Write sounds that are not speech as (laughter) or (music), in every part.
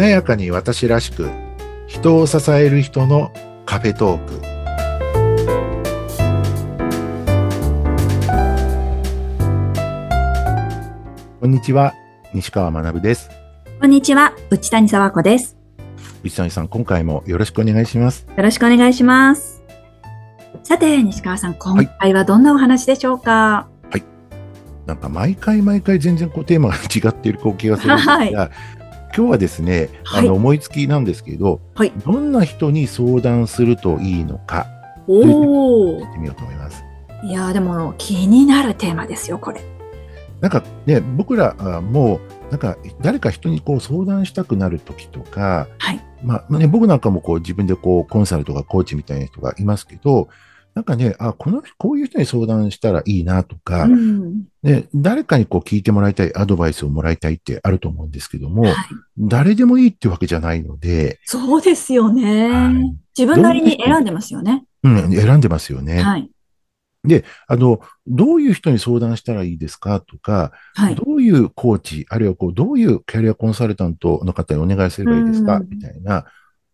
華やかに私らしく人を支える人のカフェトーク。こんにちは西川学です。こんにちは内谷沢子です。内谷さん今回もよろしくお願いします。よろしくお願いします。さて西川さん今回はどんなお話でしょうか、はい、なんか毎回毎回全然こうテーマが違っている気がするんですが、(laughs) はい今日はですね、あの思いつきなんですけど、はい、どんな人に相談するといいのか、おお。ってみようと思います。いやでも気になるテーマですよ、これ。なんかね、僕らもなんか誰か人にこう相談したくなる時とか、はい、まあね、僕なんかもこう自分でこうコンサルとかコーチみたいな人がいますけど、なんかね、あ、この、こういう人に相談したらいいなとか、うん、ね、誰かにこう聞いてもらいたい、アドバイスをもらいたいってあると思うんですけども、はい、誰でもいいってわけじゃないので。そうですよね。はい、自分なりに選んでますよね。うん、選んでますよね。はい。で、あの、どういう人に相談したらいいですかとか、はい、どういうコーチ、あるいはこう、どういうキャリアコンサルタントの方にお願いすればいいですか、みたいな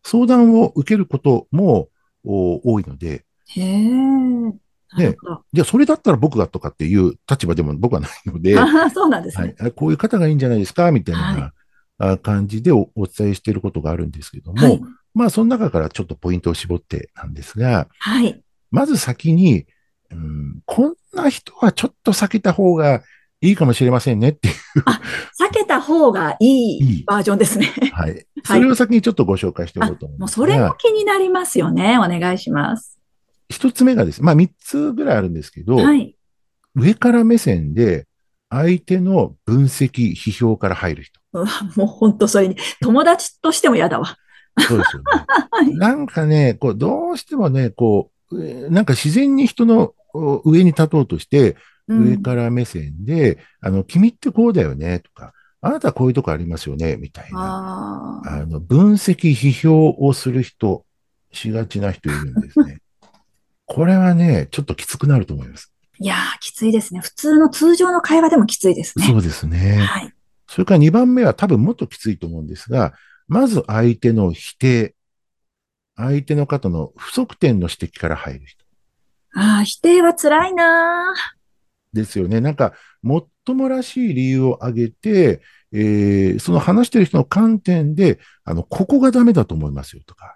相談を受けることも多いので、へえ。ね、じゃあそれだったら僕がとかっていう立場でも僕はないので、あそうなんですね、はい。こういう方がいいんじゃないですか？みたいな、はい、感じでお伝えしていることがあるんですけども、はい、まあその中からちょっとポイントを絞ってなんですが、はい、まず先に、うん、こんな人はちょっと避けた方がいいかもしれませんねっていう。あ、避けた方がいいバージョンですね。(laughs) はい。それを先にちょっとご紹介しておこうと思います。もうそれも気になりますよね。お願いします。一つ目がですね、まあ三つぐらいあるんですけど、はい、上から目線で相手の分析、批評から入る人。うわ、もう本当それに、友達としても嫌だわ。そうですよね。はい、なんかね、こう、どうしてもね、こう、なんか自然に人の上に立とうとして、上から目線で、うん、あの、君ってこうだよね、とか、あなたはこういうとこありますよね、みたいな。あの、分析、批評をする人、しがちな人いるんですね。これはね、ちょっときつくなると思います。いやー、きついですね。普通の通常の会話でもきついですね。そうですね。はい。それから2番目は多分もっときついと思うんですが、まず相手の否定。相手の方の不足点の指摘から入る人。ああ、否定は辛いなですよね。なんか、もっともらしい理由を挙げて、えー、その話してる人の観点で、あの、ここがダメだと思いますよとか、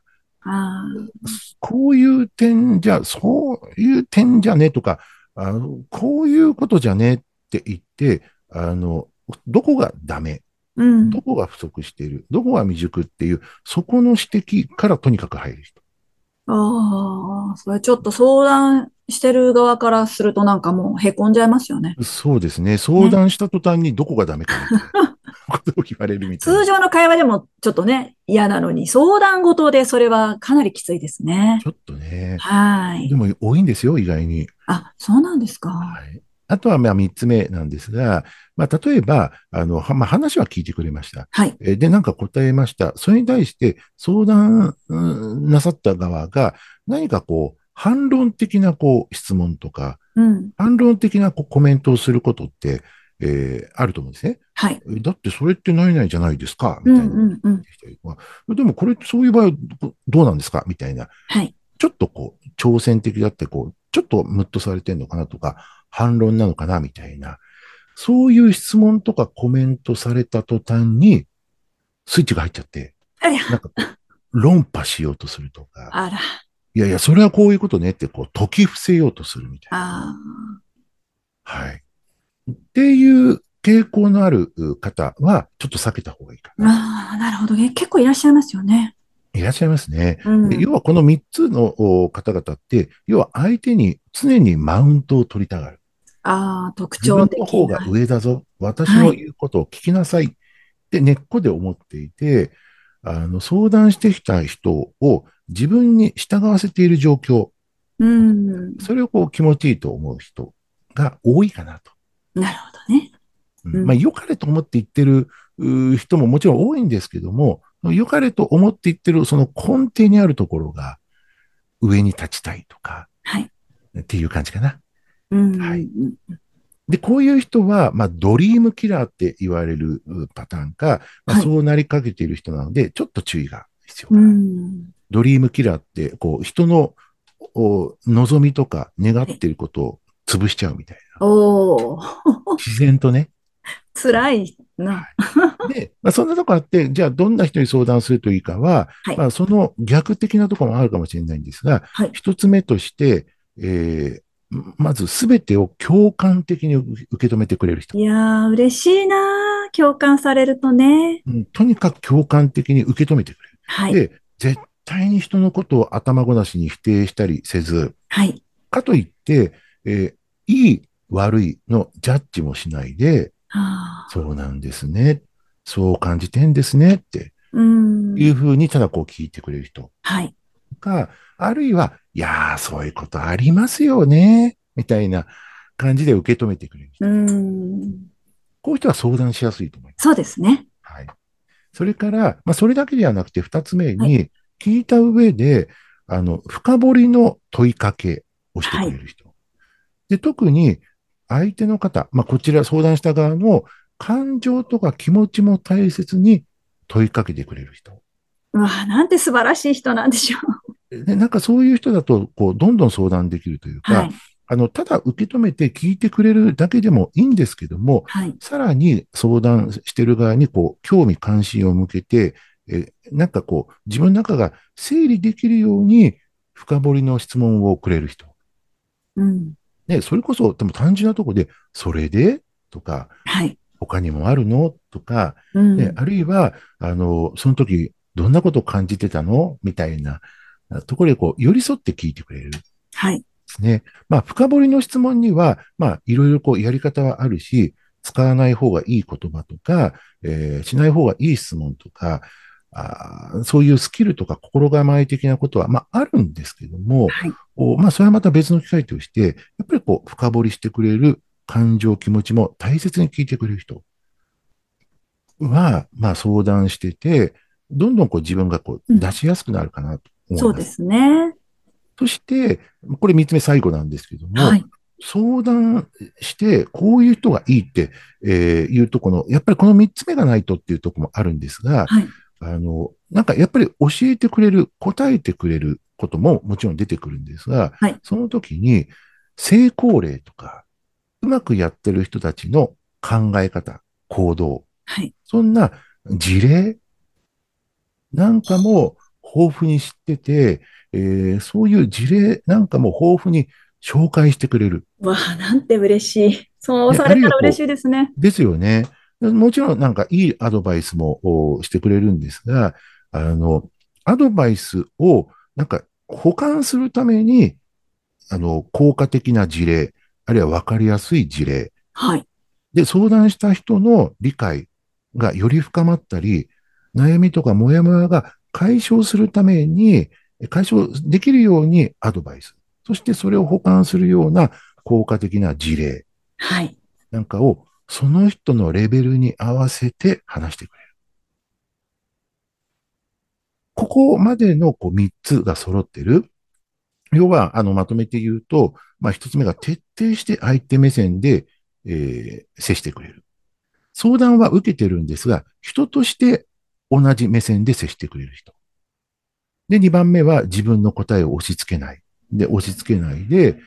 こういう点じゃ、そういう点じゃねとか、あの、こういうことじゃねって言って、あの、どこがダメ、うん、どこが不足している、どこが未熟っていう、そこの指摘からとにかく入る人。ああ、それちょっと相談してる側からするとなんかもう凹んじゃいますよね。そうですね。相談した途端にどこがダメか (laughs) ことを言われるみたいな。通常の会話でもちょっとね、嫌なのに、相談事でそれはかなりきついですね。ちょっとね。はい。でも多いんですよ、意外に。あ、そうなんですか。はい。あとは、まあ、三つ目なんですが、まあ、例えば、あの、まあ、話は聞いてくれました。はい。で、なんか答えました。それに対して相談なさった側が、何かこう、反論的なこう質問とか、うん、反論的なこうコメントをすることって、えー、あると思うんですね。はい。だってそれって何々じゃないですかみたいな、うんうんうん。でもこれそういう場合どうなんですかみたいな。はい。ちょっとこう、挑戦的だってこう、ちょっとムッとされてんのかなとか、反論なのかなみたいな。そういう質問とかコメントされた途端に、スイッチが入っちゃって、なんか論破しようとするとか。あら。いやいや、それはこういうことねって、こう、解き伏せようとするみたいな。はい。っていう傾向のある方は、ちょっと避けた方がいいかな。ああ、なるほど。結構いらっしゃいますよね。いらっしゃいますね。うん、要はこの3つの方々って、要は相手に常にマウントを取りたがる。ああ、特徴的な。自分の方が上だぞ。私の言うことを聞きなさい。って根っこで思っていて、あの、相談してきた人を自分に従わせている状況。うん、それをこう気持ちいいと思う人が多いかなと。なるほどね。うん、まあ、良かれと思って言ってる人ももちろん多いんですけども、良かれと思って言ってるその根底にあるところが上に立ちたいとか、はい。っていう感じかな。うん、はい。で、こういう人は、まあ、ドリームキラーって言われるパターンか、まあ、そうなりかけている人なので、はい、ちょっと注意が必要。ドリームキラーって、こう、人の望みとか願っていることを潰しちゃうみたいな。お (laughs) 自然とね。辛いな。で、まあ、そんなとこあって、じゃあどんな人に相談するといいかは、はい、まあ、その逆的なところもあるかもしれないんですが、はい、一つ目として、えー、まずすべてを共感的に受け止めてくれる人。いやー、嬉しいな共感されるとね、うん。とにかく共感的に受け止めてくれる。はい。で、絶対に人のことを頭ごなしに否定したりせず、はい。かといって、えー、いい、悪いのジャッジもしないで、はあ、そうなんですね。そう感じてんですねって、いうふうにただこう聞いてくれる人。はい。か、あるいは、いやー、そういうことありますよね、みたいな感じで受け止めてくれる人。うんこういう人は相談しやすいと思います。そうですね。はい。それから、まあ、それだけではなくて、二つ目に、聞いた上で、はい、あの、深掘りの問いかけをしてくれる人。はい、で、特に、相手の方、まあ、こちら相談した側の感情とか気持ちも大切に問いかけてくれる人。うわなんて素晴らしい人なんでしょう。で、なんかそういう人だと、こう、どんどん相談できるというか、はい、あの、ただ受け止めて聞いてくれるだけでもいいんですけども、はい、さらに相談してる側に、こう、興味関心を向けて、え、なんかこう、自分の中が整理できるように、深掘りの質問をくれる人。うん。ね、それこそ、でも単純なところで、それで？とか、はい。他にもあるの？とか、うん、ね、あるいは、あの、その時、どんなことを感じてたの？みたいなところで、こう、寄り添って聞いてくれる。はい。ですね。まあ、深掘りの質問には、まあ、いろいろこう、やり方はあるし、使わない方がいい言葉とか、えー、しない方がいい質問とか、あそういうスキルとか心構え的なことは、まあ、あるんですけども、はい、まあ、それはまた別の機会として、やっぱりこう、深掘りしてくれる感情、気持ちも大切に聞いてくれる人は、まあ、相談してて、どんどんこう自分がこう出しやすくなるかなと思います。そうですね。そして、これ三つ目最後なんですけども、はい、相談して、こういう人がいいって、えー、いうとこの、やっぱりこの三つ目がないとっていうところもあるんですが、はい、あの、なんかやっぱり教えてくれる、答えてくれることももちろん出てくるんですが、はい、その時に成功例とか、うまくやってる人たちの考え方、行動、はい、そんな事例なんかも豊富に知ってて、えー、そういう事例なんかも豊富に紹介してくれる。わあ、なんて嬉しい。そうされたら嬉しいですね。ですよね。もちろんなんかいいアドバイスもしてくれるんですが、あの、アドバイスをなんか保管するために、あの、効果的な事例、あるいは分かりやすい事例。はい。で、相談した人の理解がより深まったり、悩みとかモヤモヤが解消するために、解消できるようにアドバイス。そしてそれを保管するような効果的な事例。はい。なんかをその人のレベルに合わせて話してくれる。ここまでのこう3つが揃ってる。要は、あの、まとめて言うと、まあ、1つ目が徹底して相手目線で、えー、接してくれる。相談は受けてるんですが、人として同じ目線で接してくれる人。で、2番目は自分の答えを押し付けない。で、押し付けないで、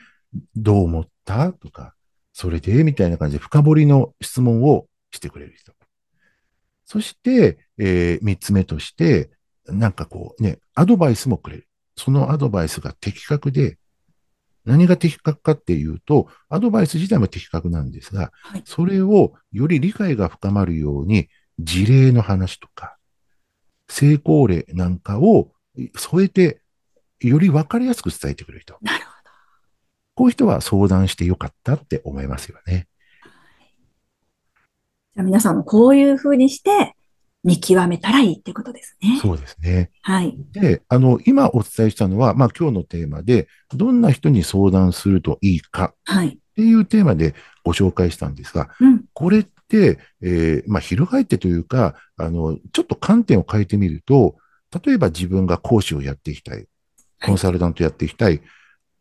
どう思った？とか、それで？みたいな感じで深掘りの質問をしてくれる人。そして、えー、三つ目として、なんかこうね、アドバイスもくれる。そのアドバイスが的確で、何が的確かっていうと、アドバイス自体も的確なんですが、はい、それをより理解が深まるように、事例の話とか、成功例なんかを添えて、より分かりやすく伝えてくれる人。なる。こういう人は相談してよかったって思いますよね。じゃあ皆さんもこういうふうにして見極めたらいいってことですね。そうですね。はい。で、あの、今お伝えしたのは、まあ今日のテーマで、どんな人に相談するといいか。はい。っていうテーマでご紹介したんですが、うん、これって、えー、まあ、翻ってというか、あの、ちょっと観点を変えてみると、例えば自分が講師をやっていきたい、コンサルタントやっていきたい、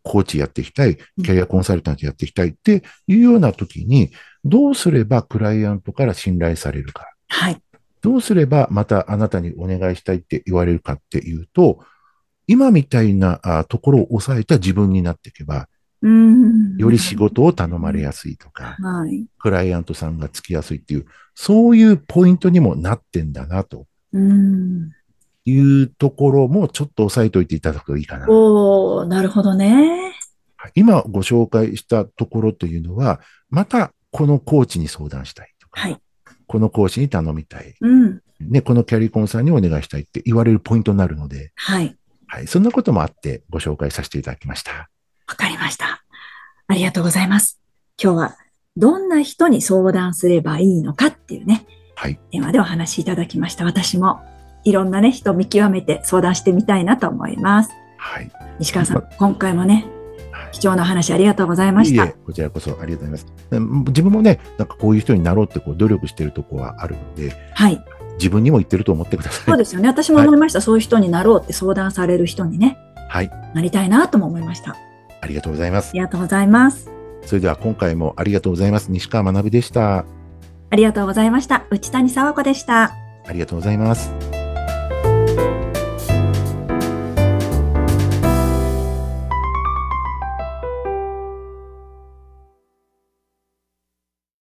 コーチやっていきたい、キャリアコンサルタントやっていきたいっていうような時に、どうすればクライアントから信頼されるか。はい。どうすればまたあなたにお願いしたいって言われるかっていうと、今みたいなところを抑えた自分になっていけば、より仕事を頼まれやすいとか、はい、クライアントさんがつきやすいっていう、そういうポイントにもなってんだなと。いうところもちょっと押さえておいていただくといいかな。おなるほどね。今ご紹介したところというのは、またこのコーチに相談したいとか、はい、この講師に頼みたい。うん。ね、このキャリコンさんにお願いしたいって言われるポイントになるので、はい。はい。そんなこともあってご紹介させていただきました。わかりました。ありがとうございます。今日はどんな人に相談すればいいのかっていうね、はい。電話でお話しいただきました。私もいろんなね、人見極めて相談してみたいなと思います。はい。西川さん、今回もね、貴重な話ありがとうございました。いえこちらこそありがとうございます。自分もね、なんかこういう人になろうってこう努力してるとこはあるので、はい。自分にも言ってると思ってください。そうですよね。私も思いました。はい、そういう人になろうって相談される人にね。はい。なりたいなとも思いました。ありがとうございます。ありがとうございます。それでは今回もありがとうございます。西川学でした。ありがとうございました。内谷沢子でした。ありがとうございます。